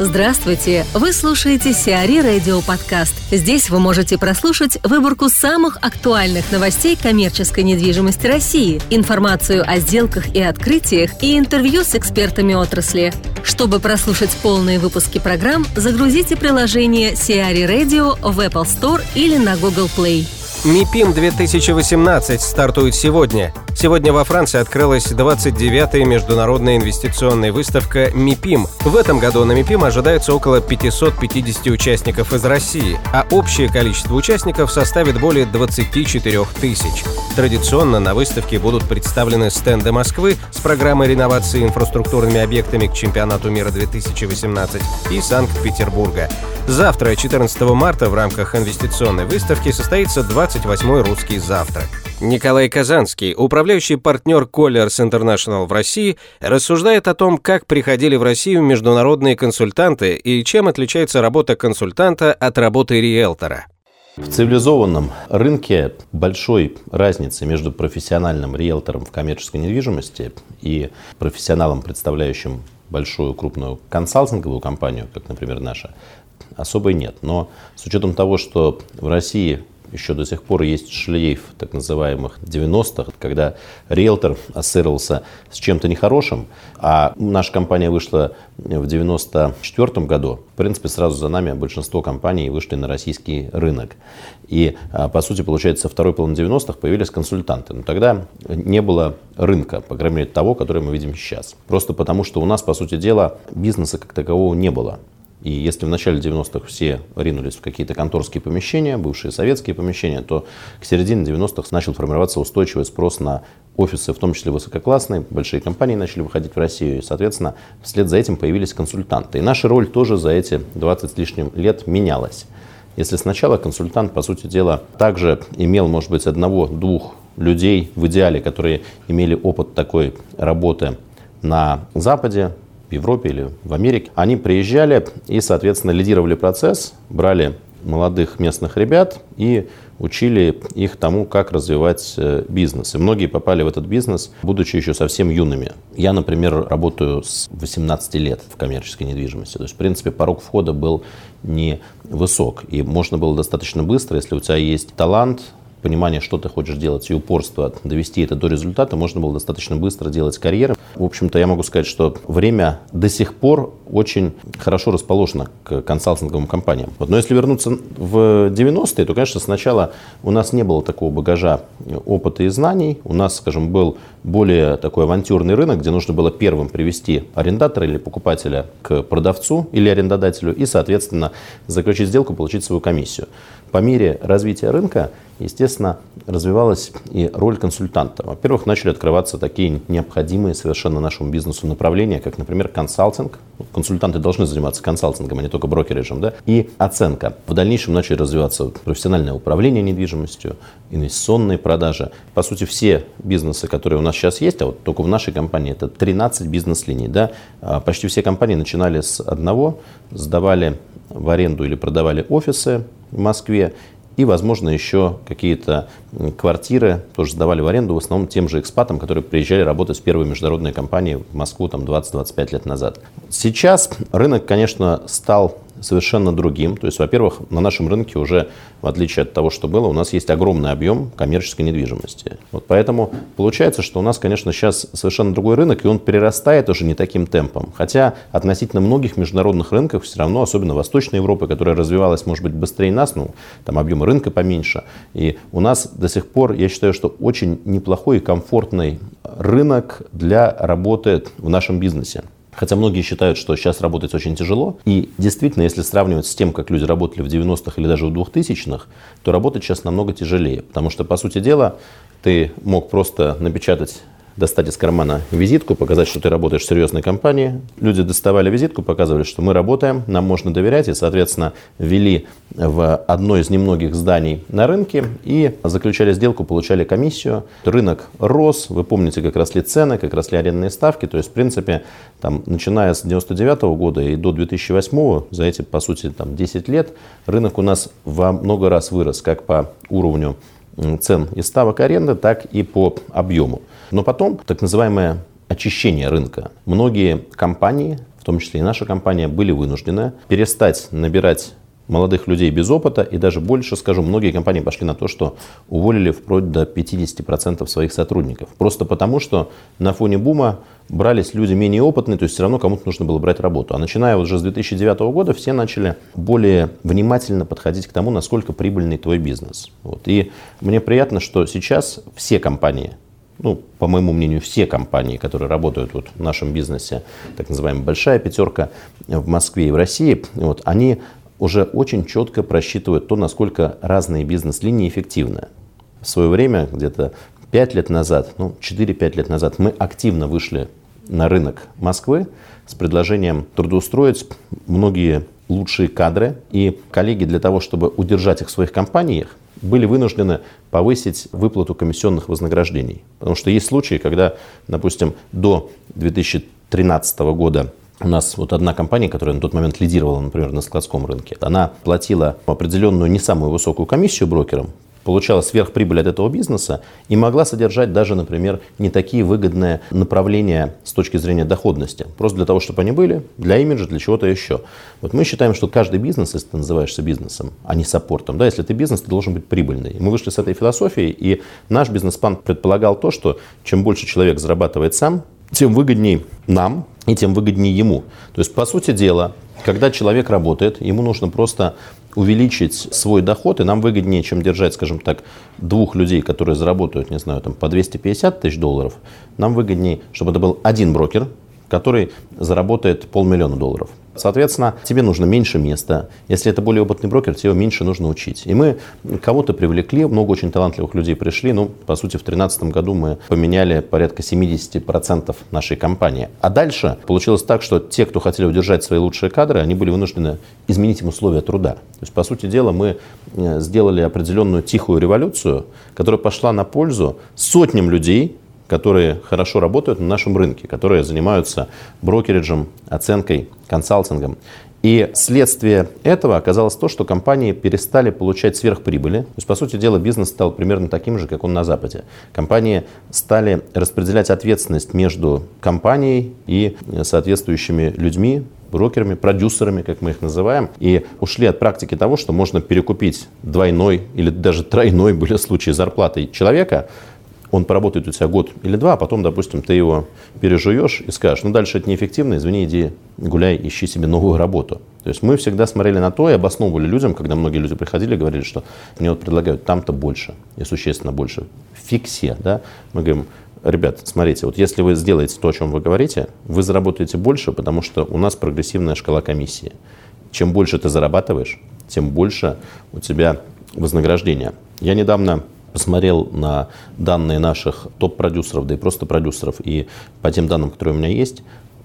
Здравствуйте! Вы слушаете Сиари Радио Подкаст. Здесь вы можете прослушать выборку самых актуальных новостей коммерческой недвижимости России, информацию о сделках и открытиях и интервью с экспертами отрасли. Чтобы прослушать полные выпуски программ, загрузите приложение Сиари Radio в Apple Store или на Google Play. МИПИМ 2018 стартует сегодня. Сегодня во Франции открылась 29-я международная инвестиционная выставка МИПИМ. В этом году на МИПИМ ожидается около 550 участников из России, а общее количество участников составит более 24 тысяч. Традиционно на выставке будут представлены стенды Москвы с программой реновации инфраструктурными объектами к чемпионату мира 2018 и Санкт-Петербурга. Завтра, 14 марта, в рамках инвестиционной выставки состоится 28-й русский завтрак. Николай Казанский, управляющий партнер Colliers International в России, рассуждает о том, как приходили в Россию международные консультанты и чем отличается работа консультанта от работы риэлтора. В цивилизованном рынке большой разницы между профессиональным риэлтором в коммерческой недвижимости и профессионалом, представляющим большую крупную консалтинговую компанию, как, например, наша, особой нет. Но с учетом того, что в России еще до сих пор есть шлейф так называемых 90-х, когда риэлтор ассоциировался с чем-то нехорошим, а наша компания вышла в 94 году. В принципе, сразу за нами большинство компаний вышли на российский рынок. И, а, по сути, получается, второй половине 90-х появились консультанты. Но тогда не было рынка, по крайней мере, того, который мы видим сейчас. Просто потому, что у нас, по сути дела, бизнеса как такового не было. И если в начале 90-х все ринулись в какие-то конторские помещения, бывшие советские помещения, то к середине 90-х начал формироваться устойчивый спрос на офисы, в том числе высококлассные, большие компании начали выходить в Россию, и, соответственно, вслед за этим появились консультанты. И наша роль тоже за эти 20 с лишним лет менялась. Если сначала консультант, по сути дела, также имел, может быть, одного-двух людей в идеале, которые имели опыт такой работы на Западе, Европе или в Америке, они приезжали и, соответственно, лидировали процесс, брали молодых местных ребят и учили их тому, как развивать э, бизнес. И многие попали в этот бизнес, будучи еще совсем юными. Я, например, работаю с 18 лет в коммерческой недвижимости. То есть, в принципе, порог входа был не высок. И можно было достаточно быстро, если у тебя есть талант, понимание, что ты хочешь делать, и упорство довести это до результата, можно было достаточно быстро делать карьеру. В общем-то, я могу сказать, что время до сих пор очень хорошо расположено к консалтинговым компаниям. Вот, но если вернуться в 90-е, то, конечно, сначала у нас не было такого багажа опыта и знаний. У нас, скажем, был более такой авантюрный рынок, где нужно было первым привести арендатора или покупателя к продавцу или арендодателю и, соответственно, заключить сделку, получить свою комиссию. По мере развития рынка естественно, развивалась и роль консультанта. Во-первых, начали открываться такие необходимые совершенно нашему бизнесу направления, как, например, консалтинг. Консультанты должны заниматься консалтингом, а не только брокериджем, да, и оценка. В дальнейшем начали развиваться профессиональное управление недвижимостью, инвестиционные продажи. По сути, все бизнесы, которые у нас сейчас есть, а вот только в нашей компании это 13 бизнес-линий, да, а почти все компании начинали с одного, сдавали в аренду или продавали офисы в Москве и, возможно, еще какие-то квартиры тоже сдавали в аренду в основном тем же экспатам, которые приезжали работать в первые международные компании в Москву там 20-25 лет назад. Сейчас рынок, конечно, стал совершенно другим. То есть, во-первых, на нашем рынке уже, в отличие от того, что было, у нас есть огромный объем коммерческой недвижимости. Вот поэтому получается, что у нас, конечно, сейчас совершенно другой рынок, и он перерастает уже не таким темпом. Хотя относительно многих международных рынков все равно, особенно Восточной Европы, которая развивалась, может быть, быстрее нас, ну, там объемы рынка поменьше. И у нас до сих пор, я считаю, что очень неплохой и комфортный рынок для работы в нашем бизнесе. Хотя многие считают, что сейчас работать очень тяжело. И действительно, если сравнивать с тем, как люди работали в 90-х или даже в 2000-х, то работать сейчас намного тяжелее. Потому что, по сути дела, ты мог просто напечатать достать из кармана визитку, показать, что ты работаешь в серьезной компании. Люди доставали визитку, показывали, что мы работаем, нам можно доверять, и, соответственно, ввели в одно из немногих зданий на рынке и заключали сделку, получали комиссию. Рынок рос, вы помните, как росли цены, как росли арендные ставки, то есть, в принципе, там, начиная с 99 -го года и до 2008 за эти, по сути, там, 10 лет, рынок у нас во много раз вырос, как по уровню цен и ставок аренды, так и по объему. Но потом так называемое очищение рынка. Многие компании, в том числе и наша компания, были вынуждены перестать набирать молодых людей без опыта, и даже больше скажу, многие компании пошли на то, что уволили вплоть до 50% своих сотрудников. Просто потому, что на фоне бума брались люди менее опытные, то есть все равно кому-то нужно было брать работу. А начиная уже с 2009 года все начали более внимательно подходить к тому, насколько прибыльный твой бизнес. Вот. И мне приятно, что сейчас все компании, ну, по моему мнению, все компании, которые работают вот в нашем бизнесе, так называемая большая пятерка в Москве и в России, вот, они уже очень четко просчитывают то, насколько разные бизнес-линии эффективны. В свое время, где-то 5 лет назад, ну 4-5 лет назад, мы активно вышли на рынок Москвы с предложением трудоустроить многие лучшие кадры. И коллеги для того, чтобы удержать их в своих компаниях, были вынуждены повысить выплату комиссионных вознаграждений. Потому что есть случаи, когда, допустим, до 2013 года у нас вот одна компания, которая на тот момент лидировала, например, на складском рынке, она платила определенную не самую высокую комиссию брокерам, получала сверхприбыль от этого бизнеса и могла содержать даже, например, не такие выгодные направления с точки зрения доходности. Просто для того, чтобы они были, для имиджа, для чего-то еще. Вот мы считаем, что каждый бизнес, если ты называешься бизнесом, а не саппортом, да, если ты бизнес, ты должен быть прибыльный. И мы вышли с этой философией, и наш бизнес-план предполагал то, что чем больше человек зарабатывает сам, тем выгоднее нам и тем выгоднее ему. То есть, по сути дела, когда человек работает, ему нужно просто увеличить свой доход, и нам выгоднее, чем держать, скажем так, двух людей, которые заработают, не знаю, там, по 250 тысяч долларов, нам выгоднее, чтобы это был один брокер, который заработает полмиллиона долларов. Соответственно, тебе нужно меньше места. Если это более опытный брокер, тебе меньше нужно учить. И мы кого-то привлекли, много очень талантливых людей пришли. Ну, по сути, в 2013 году мы поменяли порядка 70% нашей компании. А дальше получилось так, что те, кто хотели удержать свои лучшие кадры, они были вынуждены изменить им условия труда. То есть, по сути дела, мы э, сделали определенную тихую революцию, которая пошла на пользу сотням людей, которые хорошо работают на нашем рынке, которые занимаются брокериджем, оценкой, консалтингом. И следствие этого оказалось то, что компании перестали получать сверхприбыли. То есть, по сути дела, бизнес стал примерно таким же, как он на Западе. Компании стали распределять ответственность между компанией и соответствующими людьми, брокерами, продюсерами, как мы их называем, и ушли от практики того, что можно перекупить двойной или даже тройной, были случаи, зарплаты человека, он поработает у тебя год или два, а потом, допустим, ты его пережуешь и скажешь, ну дальше это неэффективно, извини, иди гуляй, ищи себе новую работу. То есть мы всегда смотрели на то и обосновывали людям, когда многие люди приходили, говорили, что мне вот предлагают там-то больше и существенно больше. Фиксе, да, мы говорим, ребят, смотрите, вот если вы сделаете то, о чем вы говорите, вы заработаете больше, потому что у нас прогрессивная шкала комиссии. Чем больше ты зарабатываешь, тем больше у тебя вознаграждение. Я недавно посмотрел на данные наших топ-продюсеров, да и просто продюсеров, и по тем данным, которые у меня есть,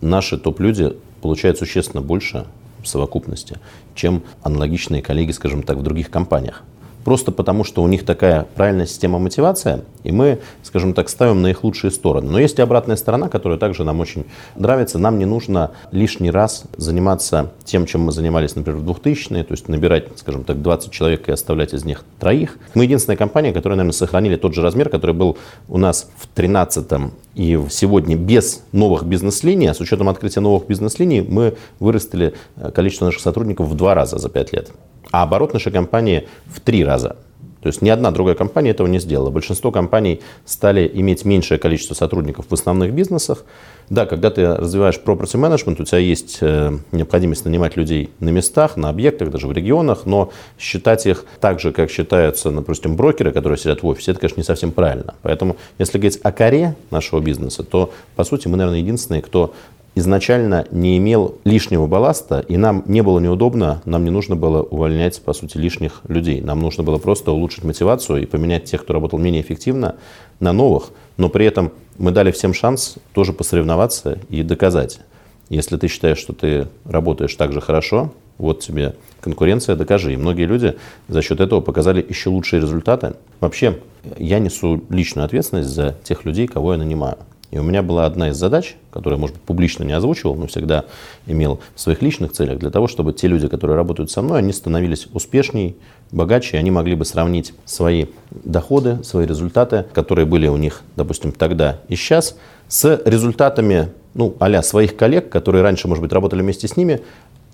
наши топ-люди получают существенно больше в совокупности, чем аналогичные коллеги, скажем так, в других компаниях просто потому, что у них такая правильная система мотивации, и мы, скажем так, ставим на их лучшие стороны. Но есть и обратная сторона, которая также нам очень нравится. Нам не нужно лишний раз заниматься тем, чем мы занимались, например, в 2000-е, то есть набирать, скажем так, 20 человек и оставлять из них троих. Мы единственная компания, которая, наверное, сохранили тот же размер, который был у нас в 13-м и сегодня без новых бизнес-линий, а с учетом открытия новых бизнес-линий, мы вырастили э, количество наших сотрудников в два раза за пять лет а оборот нашей компании в три раза. То есть ни одна другая компания этого не сделала. Большинство компаний стали иметь меньшее количество сотрудников в основных бизнесах. Да, когда ты развиваешь property management, у тебя есть э, необходимость нанимать людей на местах, на объектах, даже в регионах, но считать их так же, как считаются, допустим, брокеры, которые сидят в офисе, это, конечно, не совсем правильно. Поэтому, если говорить о коре нашего бизнеса, то, по сути, мы, наверное, единственные, кто изначально не имел лишнего балласта, и нам не было неудобно, нам не нужно было увольнять, по сути, лишних людей. Нам нужно было просто улучшить мотивацию и поменять тех, кто работал менее эффективно, на новых, но при этом мы дали всем шанс тоже посоревноваться и доказать. Если ты считаешь, что ты работаешь так же хорошо, вот тебе конкуренция, докажи. И многие люди за счет этого показали еще лучшие результаты. Вообще, я несу личную ответственность за тех людей, кого я нанимаю. И у меня была одна из задач, которую, может быть, публично не озвучивал, но всегда имел в своих личных целях, для того, чтобы те люди, которые работают со мной, они становились успешнее, богаче, и они могли бы сравнить свои доходы, свои результаты, которые были у них, допустим, тогда и сейчас, с результатами ну, а своих коллег, которые раньше, может быть, работали вместе с ними,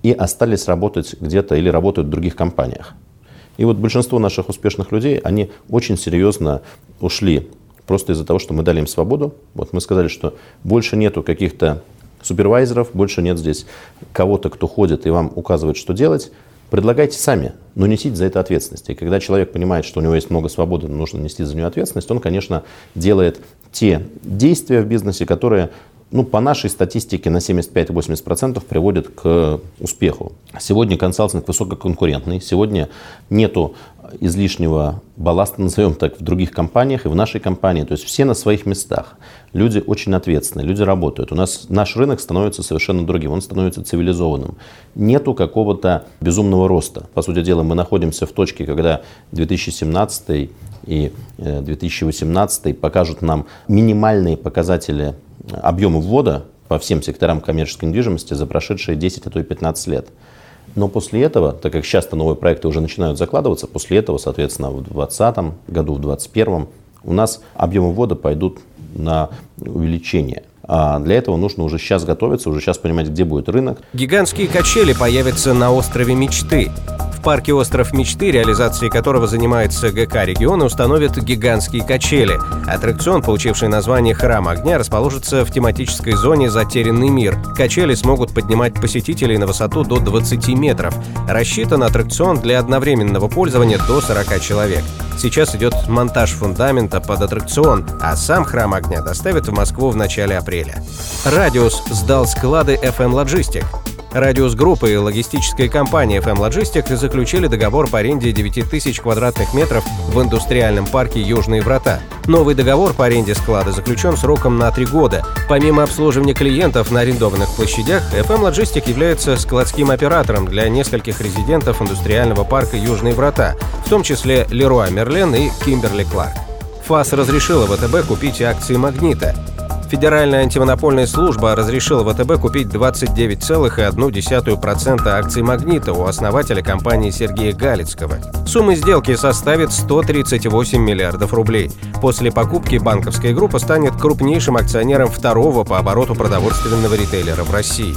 и остались работать где-то или работают в других компаниях. И вот большинство наших успешных людей, они очень серьезно ушли просто из-за того, что мы дали им свободу. Вот мы сказали, что больше нету каких-то супервайзеров, больше нет здесь кого-то, кто ходит и вам указывает, что делать. Предлагайте сами, но несите за это ответственность. И когда человек понимает, что у него есть много свободы, но нужно нести за нее ответственность, он, конечно, делает те действия в бизнесе, которые ну, по нашей статистике на 75-80% приводит к успеху. Сегодня консалтинг высококонкурентный, сегодня нету излишнего балласта, назовем так, в других компаниях и в нашей компании. То есть все на своих местах. Люди очень ответственны, люди работают. У нас наш рынок становится совершенно другим, он становится цивилизованным. Нету какого-то безумного роста. По сути дела, мы находимся в точке, когда 2017 и 2018 э, покажут нам минимальные показатели объемы ввода по всем секторам коммерческой недвижимости за прошедшие 10, а то и 15 лет. Но после этого, так как часто новые проекты уже начинают закладываться, после этого, соответственно, в 2020 году, в 2021 у нас объемы ввода пойдут на увеличение. А для этого нужно уже сейчас готовиться, уже сейчас понимать, где будет рынок. Гигантские качели появятся на острове мечты. В парке «Остров мечты», реализацией которого занимается ГК региона, установят гигантские качели. Аттракцион, получивший название «Храм огня», расположится в тематической зоне «Затерянный мир». Качели смогут поднимать посетителей на высоту до 20 метров. Рассчитан аттракцион для одновременного пользования до 40 человек. Сейчас идет монтаж фундамента под аттракцион, а сам «Храм огня» доставят в Москву в начале апреля. «Радиус» сдал склады FM Logistic. Радиус группы и логистическая компания FM Logistic заключили договор по аренде 9 тысяч квадратных метров в индустриальном парке «Южные врата». Новый договор по аренде склада заключен сроком на три года. Помимо обслуживания клиентов на арендованных площадях, FM Logistic является складским оператором для нескольких резидентов индустриального парка «Южные врата», в том числе Леруа Мерлен и Кимберли Кларк. ФАС разрешила ВТБ купить акции «Магнита». Федеральная антимонопольная служба разрешила ВТБ купить 29,1% акций «Магнита» у основателя компании Сергея Галицкого. Сумма сделки составит 138 миллиардов рублей. После покупки банковская группа станет крупнейшим акционером второго по обороту продовольственного ритейлера в России.